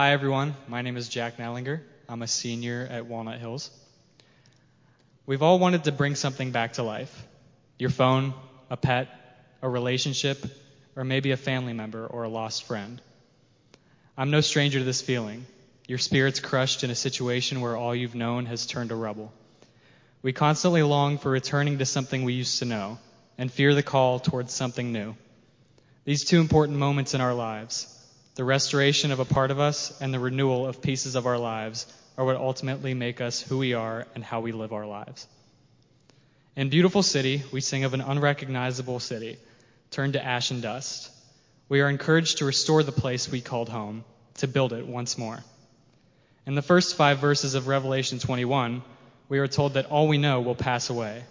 Hi, everyone. My name is Jack Nallinger. I'm a senior at Walnut Hills. We've all wanted to bring something back to life your phone, a pet, a relationship, or maybe a family member or a lost friend. I'm no stranger to this feeling. Your spirit's crushed in a situation where all you've known has turned to rubble. We constantly long for returning to something we used to know and fear the call towards something new. These two important moments in our lives, the restoration of a part of us and the renewal of pieces of our lives, are what ultimately make us who we are and how we live our lives. In Beautiful City, we sing of an unrecognizable city turned to ash and dust. We are encouraged to restore the place we called home, to build it once more. In the first five verses of Revelation 21, we are told that all we know will pass away.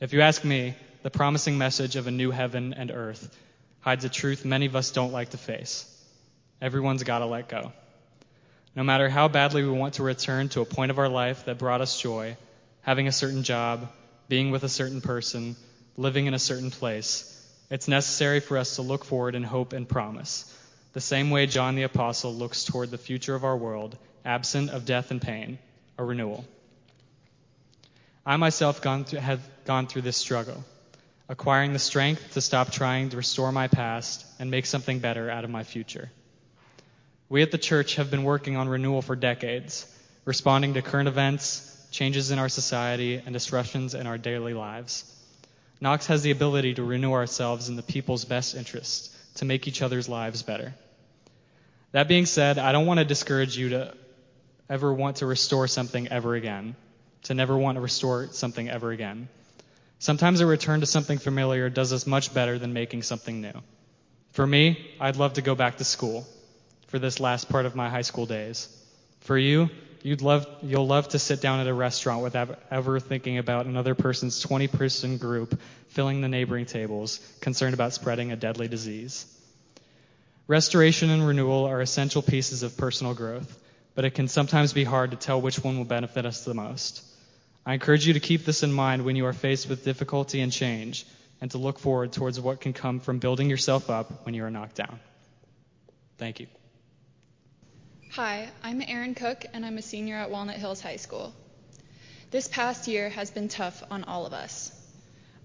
If you ask me, the promising message of a new heaven and earth hides a truth many of us don't like to face. Everyone's got to let go. No matter how badly we want to return to a point of our life that brought us joy, having a certain job, being with a certain person, living in a certain place, it's necessary for us to look forward in hope and promise, the same way John the Apostle looks toward the future of our world, absent of death and pain, a renewal. I myself gone through, have gone through this struggle, acquiring the strength to stop trying to restore my past and make something better out of my future. We at the church have been working on renewal for decades, responding to current events, changes in our society, and disruptions in our daily lives. Knox has the ability to renew ourselves in the people's best interest to make each other's lives better. That being said, I don't want to discourage you to ever want to restore something ever again to never want to restore something ever again. Sometimes a return to something familiar does us much better than making something new. For me, I'd love to go back to school for this last part of my high school days. For you, you'd love, you'll love to sit down at a restaurant without ever thinking about another person's 20 person group filling the neighboring tables, concerned about spreading a deadly disease. Restoration and renewal are essential pieces of personal growth, but it can sometimes be hard to tell which one will benefit us the most. I encourage you to keep this in mind when you are faced with difficulty and change, and to look forward towards what can come from building yourself up when you are knocked down. Thank you. Hi, I'm Erin Cook, and I'm a senior at Walnut Hills High School. This past year has been tough on all of us.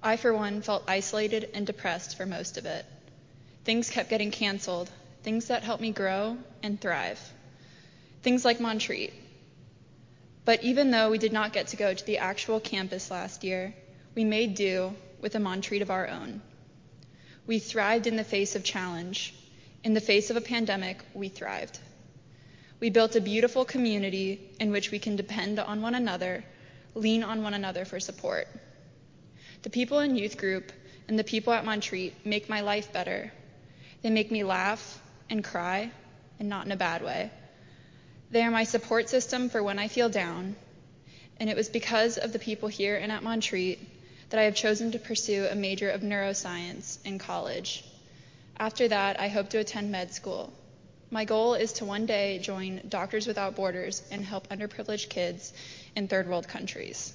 I, for one, felt isolated and depressed for most of it. Things kept getting canceled, things that helped me grow and thrive. Things like Montreat, but even though we did not get to go to the actual campus last year, we made do with a Montreat of our own. We thrived in the face of challenge. In the face of a pandemic, we thrived. We built a beautiful community in which we can depend on one another, lean on one another for support. The people in youth group and the people at Montreat make my life better. They make me laugh and cry, and not in a bad way. They are my support system for when I feel down, and it was because of the people here and at Montreat that I have chosen to pursue a major of neuroscience in college. After that, I hope to attend med school. My goal is to one day join Doctors Without Borders and help underprivileged kids in third world countries.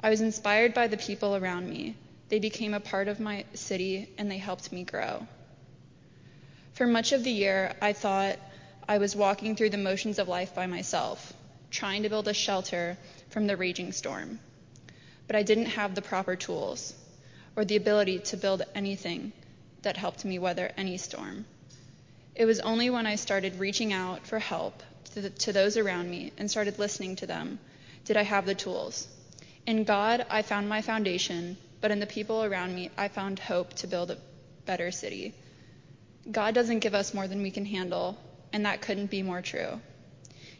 I was inspired by the people around me. They became a part of my city and they helped me grow. For much of the year, I thought I was walking through the motions of life by myself, trying to build a shelter from the raging storm. But I didn't have the proper tools or the ability to build anything that helped me weather any storm. It was only when I started reaching out for help to, the, to, those around me and started listening to them did I have the tools. In God, I found my foundation, but in the people around me, I found hope to build a better city. God doesn't give us more than we can handle, and that couldn't be more true.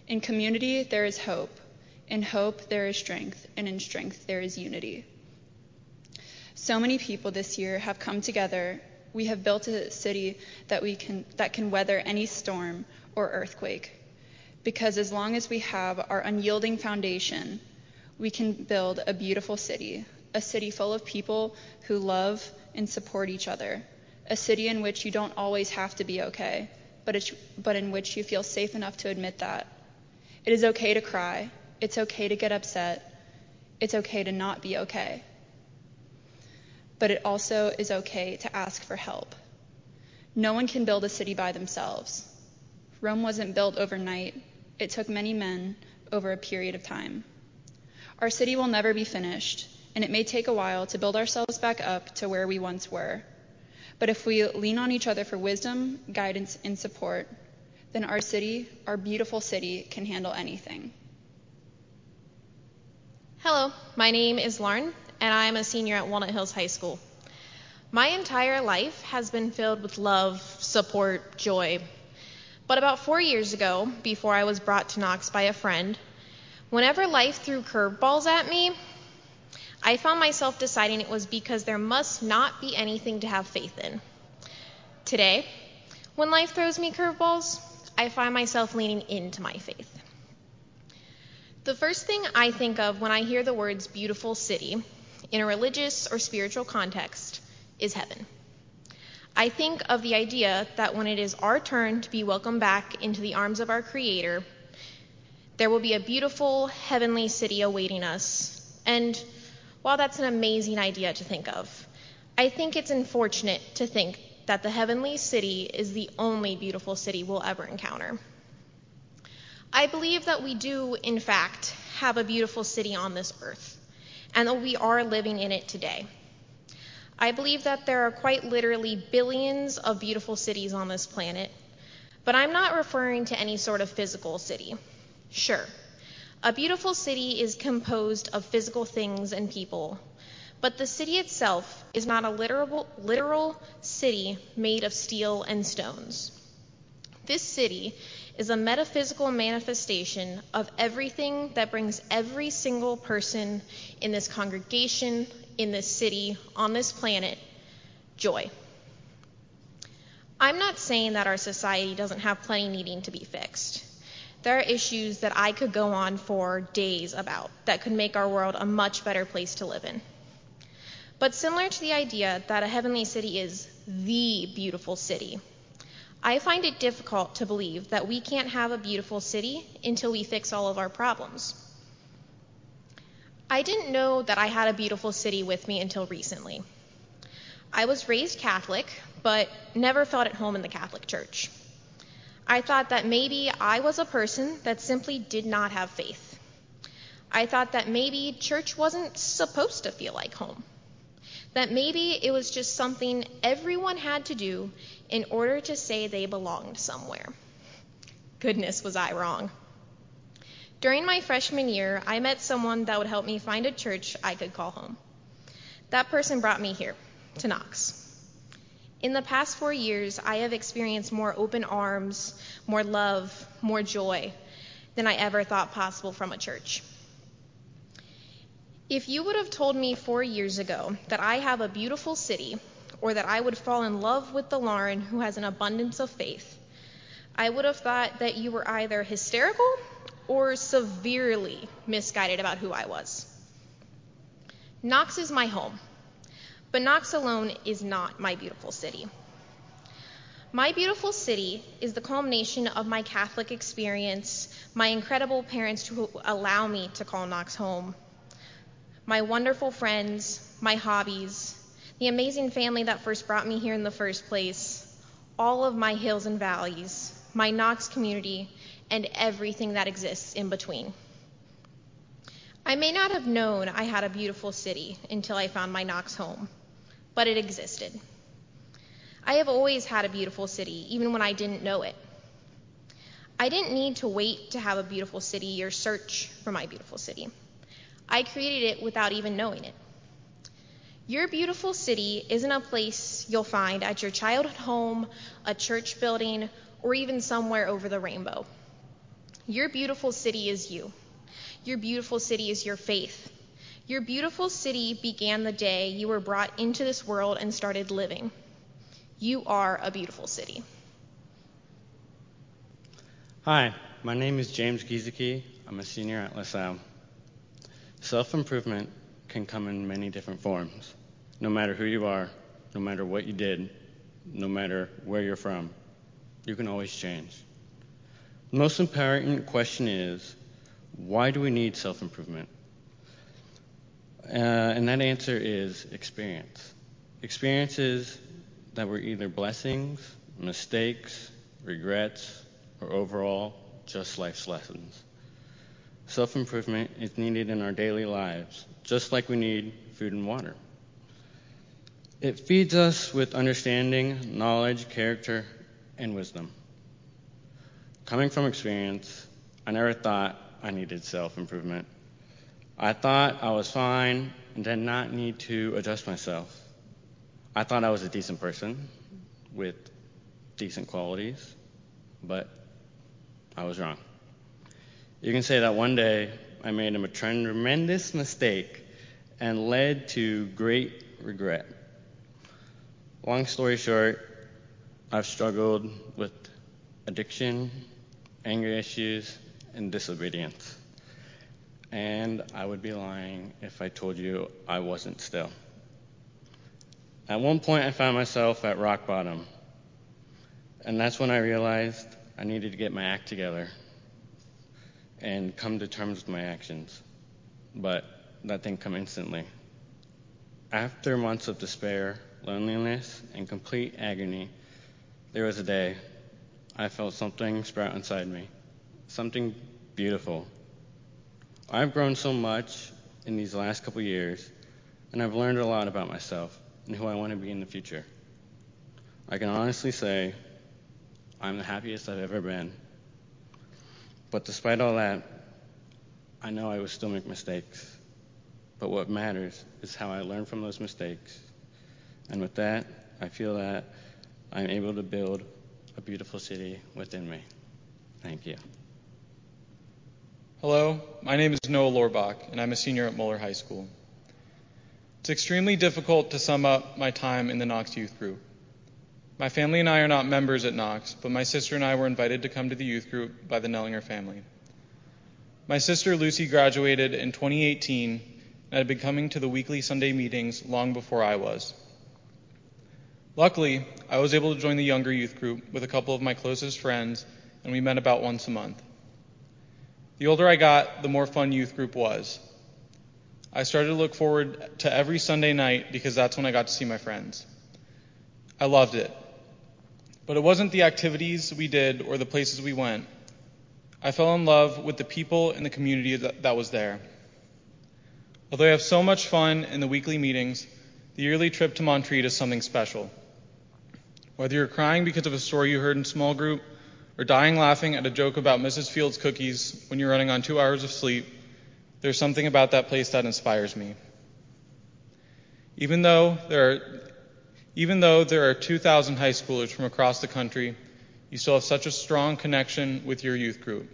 In community, there is hope. In hope, there is strength, and in strength, there is unity. So many people this year have come together. We have built a city that we can that can weather any storm or earthquake. Because as long as we have our unyielding foundation, we can build a beautiful city, a city full of people who love and support each other, a city in which you don't always have to be okay, but, but in which you feel safe enough to admit that. It is okay to cry. It's okay to get upset. It's okay to not be okay. But it also is okay to ask for help. No one can build a city by themselves. Rome wasn't built overnight, it took many men over a period of time. Our city will never be finished, and it may take a while to build ourselves back up to where we once were. But if we lean on each other for wisdom, guidance, and support, then our city, our beautiful city, can handle anything. Hello, my name is Lauren, and I am a senior at Walnut Hills High School. My entire life has been filled with love, support, joy. But about four years ago, before I was brought to Knox by a friend, whenever life threw curveballs at me, I found myself deciding it was because there must not be anything to have faith in. Today, when life throws me curveballs, I find myself leaning into my faith. The first thing I think of when I hear the words beautiful city in a religious or spiritual context is heaven. I think of the idea that when it is our turn to be welcomed back into the arms of our Creator, there will be a beautiful heavenly city awaiting us. And while that's an amazing idea to think of, I think it's unfortunate to think that the heavenly city is the only beautiful city we'll ever encounter. I believe that we do, in fact, have a beautiful city on this earth, and that we are living in it today. I believe that there are quite literally billions of beautiful cities on this planet, but I'm not referring to any sort of physical city. Sure, a beautiful city is composed of physical things and people, but the city itself is not a literal, literal city made of steel and stones. This city is a metaphysical manifestation of everything that brings every single person in this congregation, in this city, on this planet, joy. I'm not saying that our society doesn't have plenty needing to be fixed. There are issues that I could go on for days about that could make our world a much better place to live in. But similar to the idea that a heavenly city is the beautiful city, I find it difficult to believe that we can't have a beautiful city until we fix all of our problems. I didn't know that I had a beautiful city with me until recently. I was raised Catholic, but never felt at home in the Catholic Church. I thought that maybe I was a person that simply did not have faith. I thought that maybe church wasn't supposed to feel like home. That maybe it was just something everyone had to do in order to say they belonged somewhere. Goodness, was I wrong. During my freshman year, I met someone that would help me find a church I could call home. That person brought me here, to Knox. In the past four years, I have experienced more open arms, more love, more joy than I ever thought possible from a church. If you would have told me four years ago that I have a beautiful city or that I would fall in love with the Lauren who has an abundance of faith, I would have thought that you were either hysterical or severely misguided about who I was. Knox is my home. But Knox alone is not my beautiful city. My beautiful city is the culmination of my Catholic experience, my incredible parents who allow me to call Knox home, my wonderful friends, my hobbies, the amazing family that first brought me here in the first place, all of my hills and valleys, my Knox community, and everything that exists in between. I may not have known I had a beautiful city until I found my Knox home but it existed. I have always had a beautiful city, even when I didn't know it. I didn't need to wait to have a beautiful city or search for my beautiful city. I created it without even knowing it. Your beautiful city isn't a place you'll find at your childhood home, a church building, or even somewhere over the rainbow. Your beautiful city is you. Your beautiful city is your faith. Your beautiful city began the day you were brought into this world and started living. You are a beautiful city. Hi, my name is James Giesecke. I'm a senior at LaSalle. Self improvement can come in many different forms. No matter who you are, no matter what you did, no matter where you're from, you can always change. The most important question is why do we need self improvement? Uh, and that answer is experience. Experiences that were either blessings, mistakes, regrets, or overall just life's lessons. Self improvement is needed in our daily lives, just like we need food and water. It feeds us with understanding, knowledge, character, and wisdom. Coming from experience, I never thought I needed self improvement. I thought I was fine and did not need to adjust myself. I thought I was a decent person with decent qualities, but I was wrong. You can say that one day I made a tremendous mistake and led to great regret. Long story short, I've struggled with addiction, anger issues, and disobedience. And I would be lying if I told you I wasn't still. At one point, I found myself at rock bottom. And that's when I realized I needed to get my act together and come to terms with my actions. But that didn't come instantly. After months of despair, loneliness, and complete agony, there was a day I felt something sprout inside me, something beautiful. I've grown so much in these last couple years, and I've learned a lot about myself and who I want to be in the future. I can honestly say I'm the happiest I've ever been. But despite all that, I know I will still make mistakes. But what matters is how I learn from those mistakes. And with that, I feel that I'm able to build a beautiful city within me. Thank you. Hello, my name is Noah Lorbach, and I'm a senior at Moeller High School. It's extremely difficult to sum up my time in the Knox Youth Group. My family and I are not members at Knox, but my sister and I were invited to come to the youth group by the Nellinger family. My sister Lucy graduated in 2018 and had been coming to the weekly Sunday meetings long before I was. Luckily, I was able to join the younger youth group with a couple of my closest friends, and we met about once a month. The older I got, the more fun youth group was. I started to look forward to every Sunday night because that's when I got to see my friends. I loved it. But it wasn't the activities we did or the places we went. I fell in love with the people and the community that, that was there. Although I have so much fun in the weekly meetings, the yearly trip to Montreat is something special. Whether you're crying because of a story you heard in small group or dying laughing at a joke about Mrs. Fields' cookies when you're running on two hours of sleep, there's something about that place that inspires me. Even though there are, even though there are 2,000 high schoolers from across the country, you still have such a strong connection with your youth group.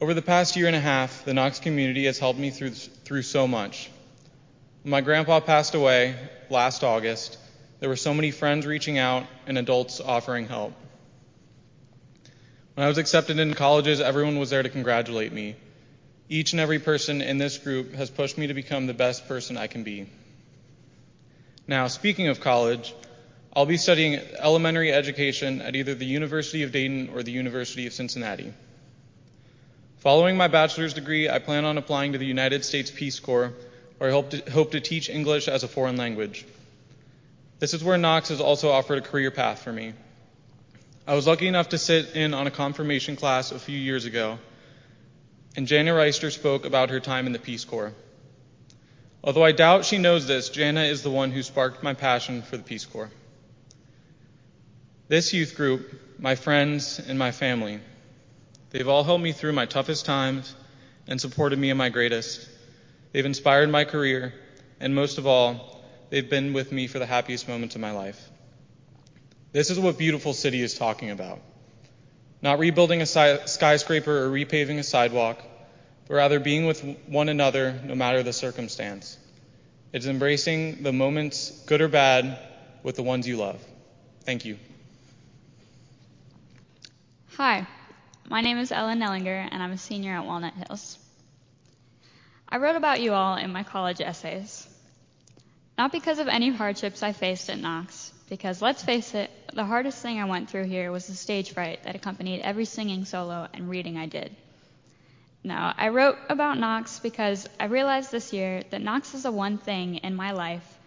Over the past year and a half, the Knox community has helped me through, through so much. When my grandpa passed away last August, there were so many friends reaching out and adults offering help. When I was accepted into colleges, everyone was there to congratulate me. Each and every person in this group has pushed me to become the best person I can be. Now, speaking of college, I'll be studying elementary education at either the University of Dayton or the University of Cincinnati. Following my bachelor's degree, I plan on applying to the United States Peace Corps, where I hope to, hope to teach English as a foreign language. This is where Knox has also offered a career path for me. I was lucky enough to sit in on a confirmation class a few years ago and Jana Reister spoke about her time in the Peace Corps. Although I doubt she knows this, Jana is the one who sparked my passion for the Peace Corps. This youth group, my friends, and my family, they've all helped me through my toughest times and supported me in my greatest. They've inspired my career, and most of all, they've been with me for the happiest moments of my life. This is what Beautiful City is talking about. Not rebuilding a skyscraper or repaving a sidewalk, but rather being with one another no matter the circumstance. It's embracing the moments, good or bad, with the ones you love. Thank you. Hi, my name is Ellen Nellinger, and I'm a senior at Walnut Hills. I wrote about you all in my college essays. Not because of any hardships I faced at Knox, because let's face it, the hardest thing I went through here was the stage fright that accompanied every singing solo and reading I did. Now, I wrote about Knox because I realized this year that Knox is the one thing in my life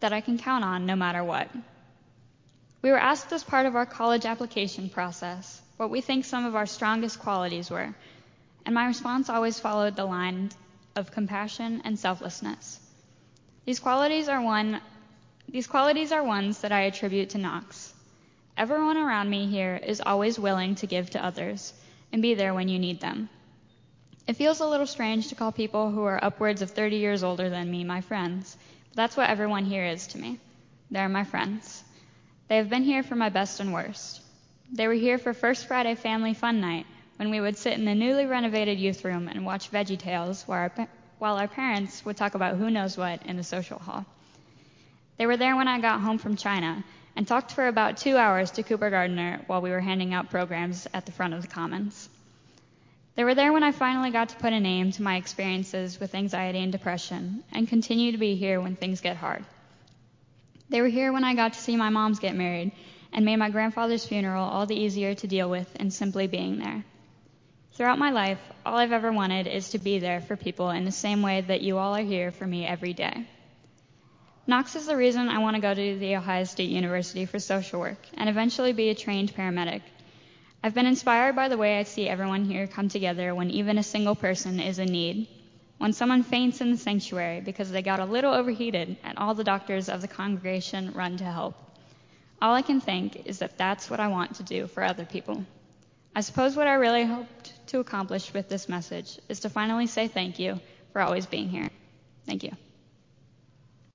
that I can count on no matter what. We were asked as part of our college application process what we think some of our strongest qualities were, and my response always followed the line of compassion and selflessness. These qualities are one these qualities are ones that I attribute to Knox. Everyone around me here is always willing to give to others and be there when you need them. It feels a little strange to call people who are upwards of 30 years older than me my friends, but that's what everyone here is to me. They're my friends. They have been here for my best and worst. They were here for First Friday Family Fun Night when we would sit in the newly renovated youth room and watch Veggie Tales while our, while our parents would talk about who knows what in the social hall. They were there when I got home from China and talked for about two hours to Cooper Gardner while we were handing out programs at the front of the Commons. They were there when I finally got to put a name to my experiences with anxiety and depression and continue to be here when things get hard. They were here when I got to see my moms get married and made my grandfather's funeral all the easier to deal with in simply being there. Throughout my life, all I've ever wanted is to be there for people in the same way that you all are here for me every day. Knox is the reason I want to go to The Ohio State University for social work and eventually be a trained paramedic I've been inspired by the way I see everyone here come together when even a single person is in need. When someone faints in the sanctuary because they got a little overheated and all the doctors of the congregation run to help. All I can think is that that's what I want to do for other people. I suppose what I really hoped to accomplish with this message is to finally say thank you for always being here. Thank you.